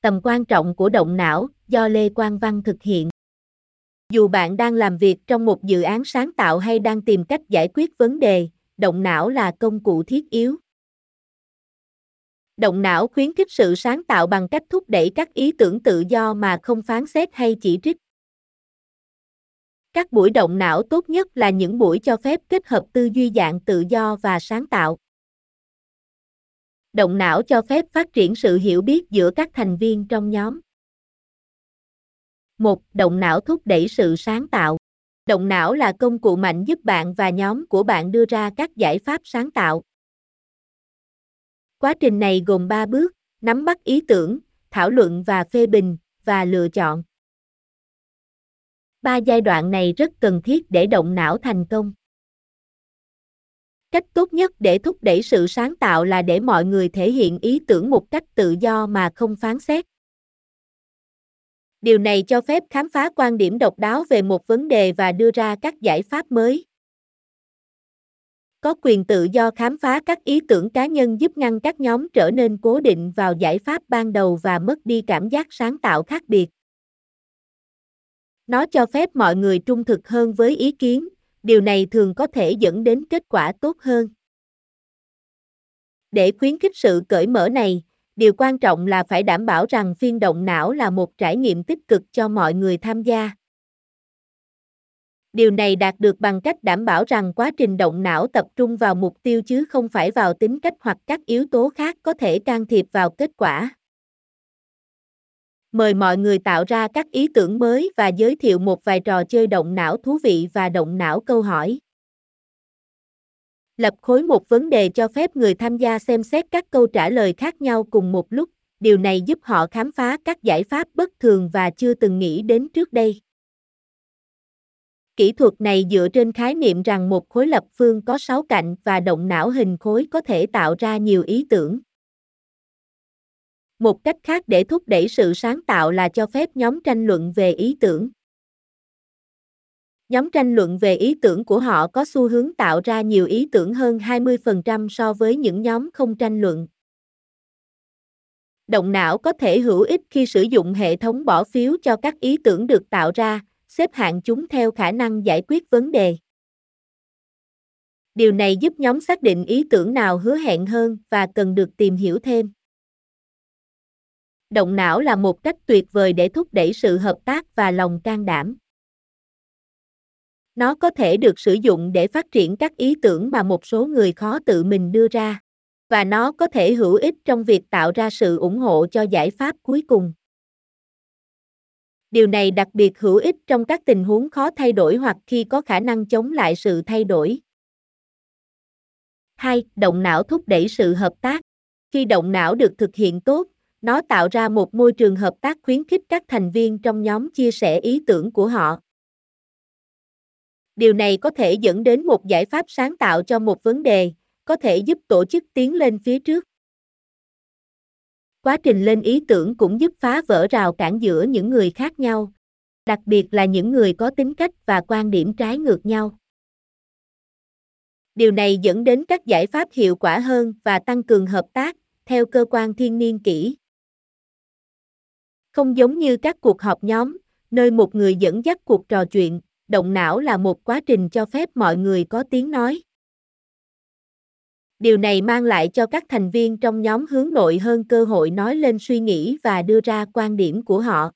Tầm quan trọng của động não, do Lê Quang Văn thực hiện. Dù bạn đang làm việc trong một dự án sáng tạo hay đang tìm cách giải quyết vấn đề, động não là công cụ thiết yếu. Động não khuyến khích sự sáng tạo bằng cách thúc đẩy các ý tưởng tự do mà không phán xét hay chỉ trích. Các buổi động não tốt nhất là những buổi cho phép kết hợp tư duy dạng tự do và sáng tạo. Động não cho phép phát triển sự hiểu biết giữa các thành viên trong nhóm. 1. Động não thúc đẩy sự sáng tạo. Động não là công cụ mạnh giúp bạn và nhóm của bạn đưa ra các giải pháp sáng tạo. Quá trình này gồm 3 bước: nắm bắt ý tưởng, thảo luận và phê bình và lựa chọn. Ba giai đoạn này rất cần thiết để động não thành công. Cách tốt nhất để thúc đẩy sự sáng tạo là để mọi người thể hiện ý tưởng một cách tự do mà không phán xét. Điều này cho phép khám phá quan điểm độc đáo về một vấn đề và đưa ra các giải pháp mới. Có quyền tự do khám phá các ý tưởng cá nhân giúp ngăn các nhóm trở nên cố định vào giải pháp ban đầu và mất đi cảm giác sáng tạo khác biệt. Nó cho phép mọi người trung thực hơn với ý kiến, điều này thường có thể dẫn đến kết quả tốt hơn. Để khuyến khích sự cởi mở này, điều quan trọng là phải đảm bảo rằng phiên động não là một trải nghiệm tích cực cho mọi người tham gia. Điều này đạt được bằng cách đảm bảo rằng quá trình động não tập trung vào mục tiêu chứ không phải vào tính cách hoặc các yếu tố khác có thể can thiệp vào kết quả. Mời mọi người tạo ra các ý tưởng mới và giới thiệu một vài trò chơi động não thú vị và động não câu hỏi. Lập khối một vấn đề cho phép người tham gia xem xét các câu trả lời khác nhau cùng một lúc, điều này giúp họ khám phá các giải pháp bất thường và chưa từng nghĩ đến trước đây. Kỹ thuật này dựa trên khái niệm rằng một khối lập phương có 6 cạnh và động não hình khối có thể tạo ra nhiều ý tưởng. Một cách khác để thúc đẩy sự sáng tạo là cho phép nhóm tranh luận về ý tưởng. Nhóm tranh luận về ý tưởng của họ có xu hướng tạo ra nhiều ý tưởng hơn 20% so với những nhóm không tranh luận. Động não có thể hữu ích khi sử dụng hệ thống bỏ phiếu cho các ý tưởng được tạo ra, xếp hạng chúng theo khả năng giải quyết vấn đề. Điều này giúp nhóm xác định ý tưởng nào hứa hẹn hơn và cần được tìm hiểu thêm. Động não là một cách tuyệt vời để thúc đẩy sự hợp tác và lòng can đảm. Nó có thể được sử dụng để phát triển các ý tưởng mà một số người khó tự mình đưa ra, và nó có thể hữu ích trong việc tạo ra sự ủng hộ cho giải pháp cuối cùng. Điều này đặc biệt hữu ích trong các tình huống khó thay đổi hoặc khi có khả năng chống lại sự thay đổi. 2. Động não thúc đẩy sự hợp tác. Khi động não được thực hiện tốt, nó tạo ra một môi trường hợp tác khuyến khích các thành viên trong nhóm chia sẻ ý tưởng của họ. Điều này có thể dẫn đến một giải pháp sáng tạo cho một vấn đề, có thể giúp tổ chức tiến lên phía trước. Quá trình lên ý tưởng cũng giúp phá vỡ rào cản giữa những người khác nhau, đặc biệt là những người có tính cách và quan điểm trái ngược nhau. Điều này dẫn đến các giải pháp hiệu quả hơn và tăng cường hợp tác, theo cơ quan thiên niên kỷ. Không giống như các cuộc họp nhóm, nơi một người dẫn dắt cuộc trò chuyện, động não là một quá trình cho phép mọi người có tiếng nói. Điều này mang lại cho các thành viên trong nhóm hướng nội hơn cơ hội nói lên suy nghĩ và đưa ra quan điểm của họ.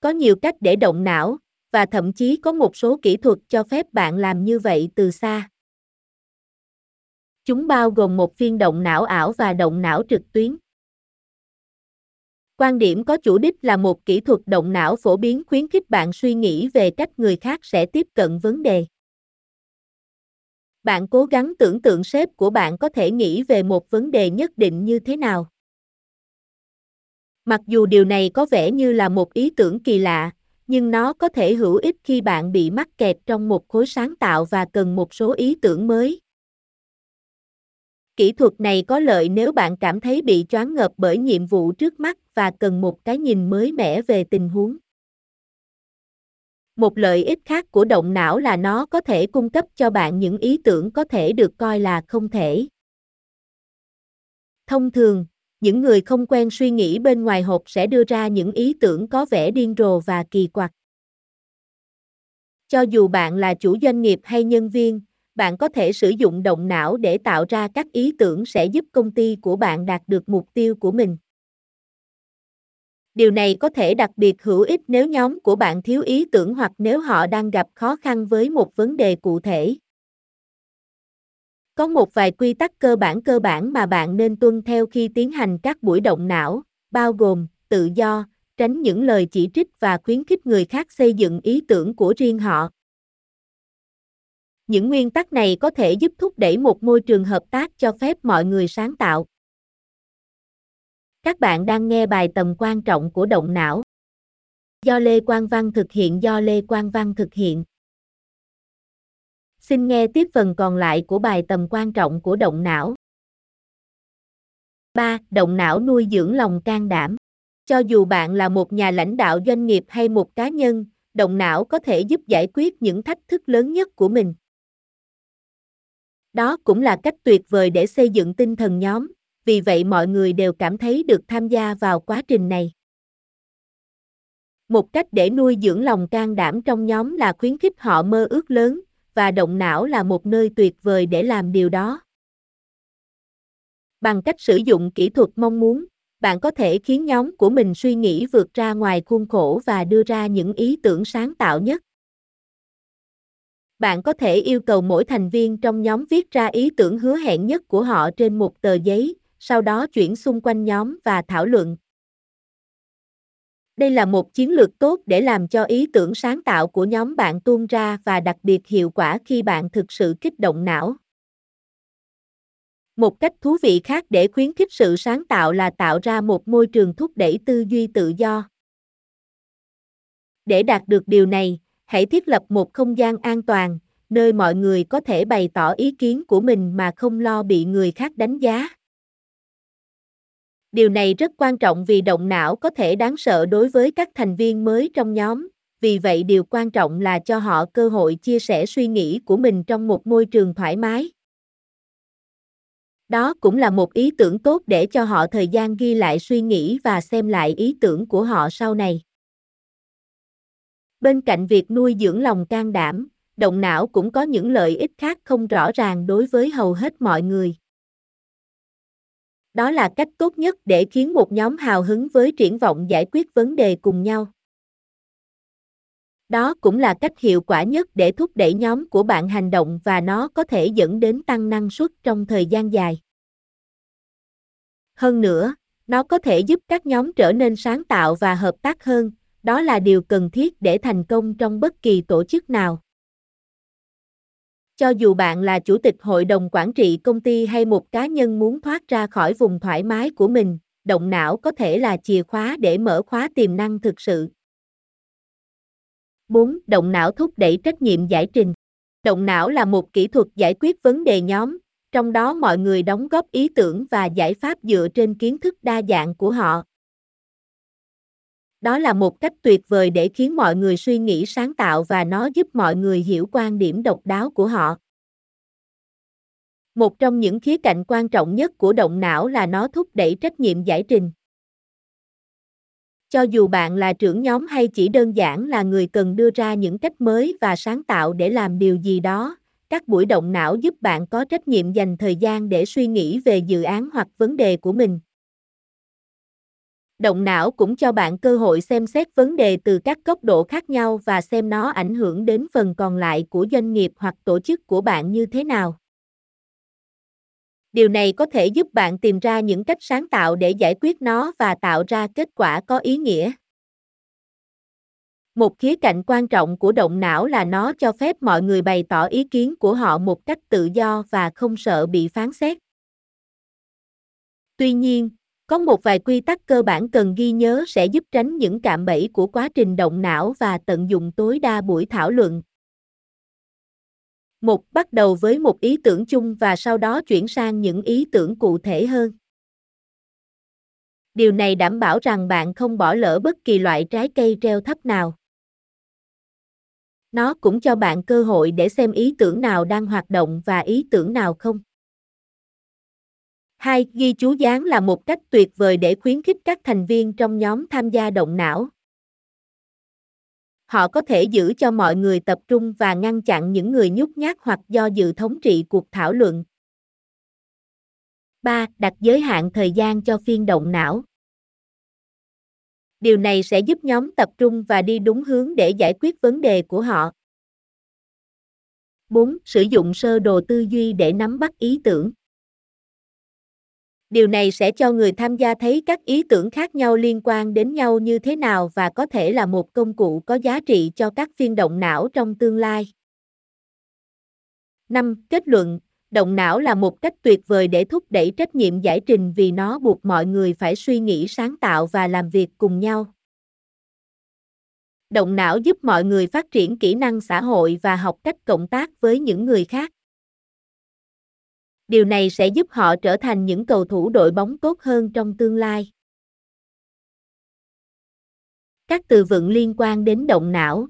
Có nhiều cách để động não, và thậm chí có một số kỹ thuật cho phép bạn làm như vậy từ xa. Chúng bao gồm một phiên động não ảo và động não trực tuyến. Quan điểm có chủ đích là một kỹ thuật động não phổ biến khuyến khích bạn suy nghĩ về cách người khác sẽ tiếp cận vấn đề. Bạn cố gắng tưởng tượng sếp của bạn có thể nghĩ về một vấn đề nhất định như thế nào. Mặc dù điều này có vẻ như là một ý tưởng kỳ lạ, nhưng nó có thể hữu ích khi bạn bị mắc kẹt trong một khối sáng tạo và cần một số ý tưởng mới. Kỹ thuật này có lợi nếu bạn cảm thấy bị choáng ngợp bởi nhiệm vụ trước mắt và cần một cái nhìn mới mẻ về tình huống. Một lợi ích khác của động não là nó có thể cung cấp cho bạn những ý tưởng có thể được coi là không thể. Thông thường, những người không quen suy nghĩ bên ngoài hộp sẽ đưa ra những ý tưởng có vẻ điên rồ và kỳ quặc. Cho dù bạn là chủ doanh nghiệp hay nhân viên, bạn có thể sử dụng động não để tạo ra các ý tưởng sẽ giúp công ty của bạn đạt được mục tiêu của mình. Điều này có thể đặc biệt hữu ích nếu nhóm của bạn thiếu ý tưởng hoặc nếu họ đang gặp khó khăn với một vấn đề cụ thể. Có một vài quy tắc cơ bản cơ bản mà bạn nên tuân theo khi tiến hành các buổi động não, bao gồm tự do, tránh những lời chỉ trích và khuyến khích người khác xây dựng ý tưởng của riêng họ. Những nguyên tắc này có thể giúp thúc đẩy một môi trường hợp tác cho phép mọi người sáng tạo. Các bạn đang nghe bài tầm quan trọng của động não. Do Lê Quang Văn thực hiện do Lê Quang Văn thực hiện. Xin nghe tiếp phần còn lại của bài tầm quan trọng của động não. 3. Động não nuôi dưỡng lòng can đảm. Cho dù bạn là một nhà lãnh đạo doanh nghiệp hay một cá nhân, động não có thể giúp giải quyết những thách thức lớn nhất của mình. Đó cũng là cách tuyệt vời để xây dựng tinh thần nhóm, vì vậy mọi người đều cảm thấy được tham gia vào quá trình này. Một cách để nuôi dưỡng lòng can đảm trong nhóm là khuyến khích họ mơ ước lớn, và động não là một nơi tuyệt vời để làm điều đó. Bằng cách sử dụng kỹ thuật mong muốn, bạn có thể khiến nhóm của mình suy nghĩ vượt ra ngoài khuôn khổ và đưa ra những ý tưởng sáng tạo nhất. Bạn có thể yêu cầu mỗi thành viên trong nhóm viết ra ý tưởng hứa hẹn nhất của họ trên một tờ giấy, sau đó chuyển xung quanh nhóm và thảo luận. Đây là một chiến lược tốt để làm cho ý tưởng sáng tạo của nhóm bạn tuôn ra và đặc biệt hiệu quả khi bạn thực sự kích động não. Một cách thú vị khác để khuyến khích sự sáng tạo là tạo ra một môi trường thúc đẩy tư duy tự do. Để đạt được điều này, hãy thiết lập một không gian an toàn, nơi mọi người có thể bày tỏ ý kiến của mình mà không lo bị người khác đánh giá. Điều này rất quan trọng vì động não có thể đáng sợ đối với các thành viên mới trong nhóm, vì vậy điều quan trọng là cho họ cơ hội chia sẻ suy nghĩ của mình trong một môi trường thoải mái. Đó cũng là một ý tưởng tốt để cho họ thời gian ghi lại suy nghĩ và xem lại ý tưởng của họ sau này. Bên cạnh việc nuôi dưỡng lòng can đảm, động não cũng có những lợi ích khác không rõ ràng đối với hầu hết mọi người. Đó là cách tốt nhất để khiến một nhóm hào hứng với triển vọng giải quyết vấn đề cùng nhau. Đó cũng là cách hiệu quả nhất để thúc đẩy nhóm của bạn hành động và nó có thể dẫn đến tăng năng suất trong thời gian dài. Hơn nữa, nó có thể giúp các nhóm trở nên sáng tạo và hợp tác hơn, đó là điều cần thiết để thành công trong bất kỳ tổ chức nào. Cho dù bạn là chủ tịch hội đồng quản trị công ty hay một cá nhân muốn thoát ra khỏi vùng thoải mái của mình, động não có thể là chìa khóa để mở khóa tiềm năng thực sự. 4. Động não thúc đẩy trách nhiệm giải trình. Động não là một kỹ thuật giải quyết vấn đề nhóm, trong đó mọi người đóng góp ý tưởng và giải pháp dựa trên kiến thức đa dạng của họ. Đó là một cách tuyệt vời để khiến mọi người suy nghĩ sáng tạo và nó giúp mọi người hiểu quan điểm độc đáo của họ. Một trong những khía cạnh quan trọng nhất của động não là nó thúc đẩy trách nhiệm giải trình. Cho dù bạn là trưởng nhóm hay chỉ đơn giản là người cần đưa ra những cách mới và sáng tạo để làm điều gì đó, các buổi động não giúp bạn có trách nhiệm dành thời gian để suy nghĩ về dự án hoặc vấn đề của mình. Động não cũng cho bạn cơ hội xem xét vấn đề từ các góc độ khác nhau và xem nó ảnh hưởng đến phần còn lại của doanh nghiệp hoặc tổ chức của bạn như thế nào. Điều này có thể giúp bạn tìm ra những cách sáng tạo để giải quyết nó và tạo ra kết quả có ý nghĩa. Một khía cạnh quan trọng của động não là nó cho phép mọi người bày tỏ ý kiến của họ một cách tự do và không sợ bị phán xét. Tuy nhiên, có một vài quy tắc cơ bản cần ghi nhớ sẽ giúp tránh những cạm bẫy của quá trình động não và tận dụng tối đa buổi thảo luận. Một, bắt đầu với một ý tưởng chung và sau đó chuyển sang những ý tưởng cụ thể hơn. Điều này đảm bảo rằng bạn không bỏ lỡ bất kỳ loại trái cây treo thấp nào. Nó cũng cho bạn cơ hội để xem ý tưởng nào đang hoạt động và ý tưởng nào không. 2. Ghi chú dáng là một cách tuyệt vời để khuyến khích các thành viên trong nhóm tham gia động não. Họ có thể giữ cho mọi người tập trung và ngăn chặn những người nhút nhát hoặc do dự thống trị cuộc thảo luận. 3. Đặt giới hạn thời gian cho phiên động não. Điều này sẽ giúp nhóm tập trung và đi đúng hướng để giải quyết vấn đề của họ. 4. Sử dụng sơ đồ tư duy để nắm bắt ý tưởng. Điều này sẽ cho người tham gia thấy các ý tưởng khác nhau liên quan đến nhau như thế nào và có thể là một công cụ có giá trị cho các phiên động não trong tương lai. 5. Kết luận, động não là một cách tuyệt vời để thúc đẩy trách nhiệm giải trình vì nó buộc mọi người phải suy nghĩ sáng tạo và làm việc cùng nhau. Động não giúp mọi người phát triển kỹ năng xã hội và học cách cộng tác với những người khác. Điều này sẽ giúp họ trở thành những cầu thủ đội bóng tốt hơn trong tương lai. Các từ vựng liên quan đến động não.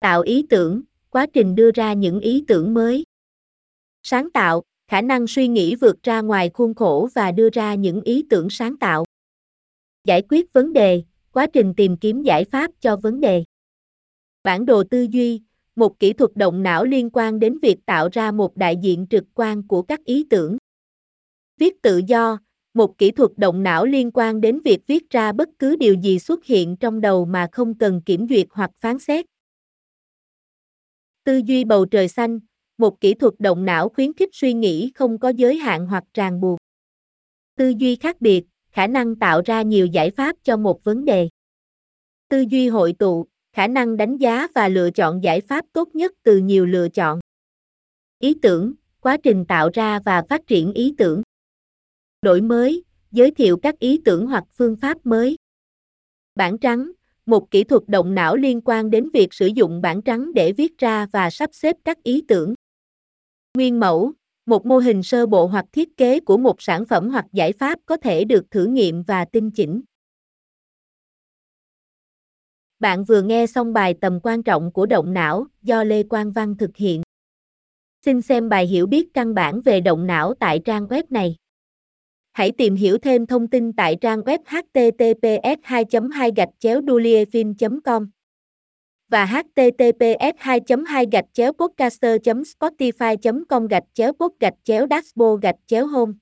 Tạo ý tưởng, quá trình đưa ra những ý tưởng mới. Sáng tạo, khả năng suy nghĩ vượt ra ngoài khuôn khổ và đưa ra những ý tưởng sáng tạo. Giải quyết vấn đề, quá trình tìm kiếm giải pháp cho vấn đề. Bản đồ tư duy, một kỹ thuật động não liên quan đến việc tạo ra một đại diện trực quan của các ý tưởng. Viết tự do, một kỹ thuật động não liên quan đến việc viết ra bất cứ điều gì xuất hiện trong đầu mà không cần kiểm duyệt hoặc phán xét. Tư duy bầu trời xanh, một kỹ thuật động não khuyến khích suy nghĩ không có giới hạn hoặc ràng buộc. Tư duy khác biệt, khả năng tạo ra nhiều giải pháp cho một vấn đề. Tư duy hội tụ, khả năng đánh giá và lựa chọn giải pháp tốt nhất từ nhiều lựa chọn. Ý tưởng, quá trình tạo ra và phát triển ý tưởng. Đổi mới, giới thiệu các ý tưởng hoặc phương pháp mới. Bản trắng, một kỹ thuật động não liên quan đến việc sử dụng bản trắng để viết ra và sắp xếp các ý tưởng. Nguyên mẫu, một mô hình sơ bộ hoặc thiết kế của một sản phẩm hoặc giải pháp có thể được thử nghiệm và tinh chỉnh. Bạn vừa nghe xong bài tầm quan trọng của động não do Lê Quang Văn thực hiện. Xin xem bài hiểu biết căn bản về động não tại trang web này. Hãy tìm hiểu thêm thông tin tại trang web https 2 2 gạch chéo com và https 2 2 gạch chéo podcaster spotify com gạch chéo pod gạch chéo dashboard gạch chéo home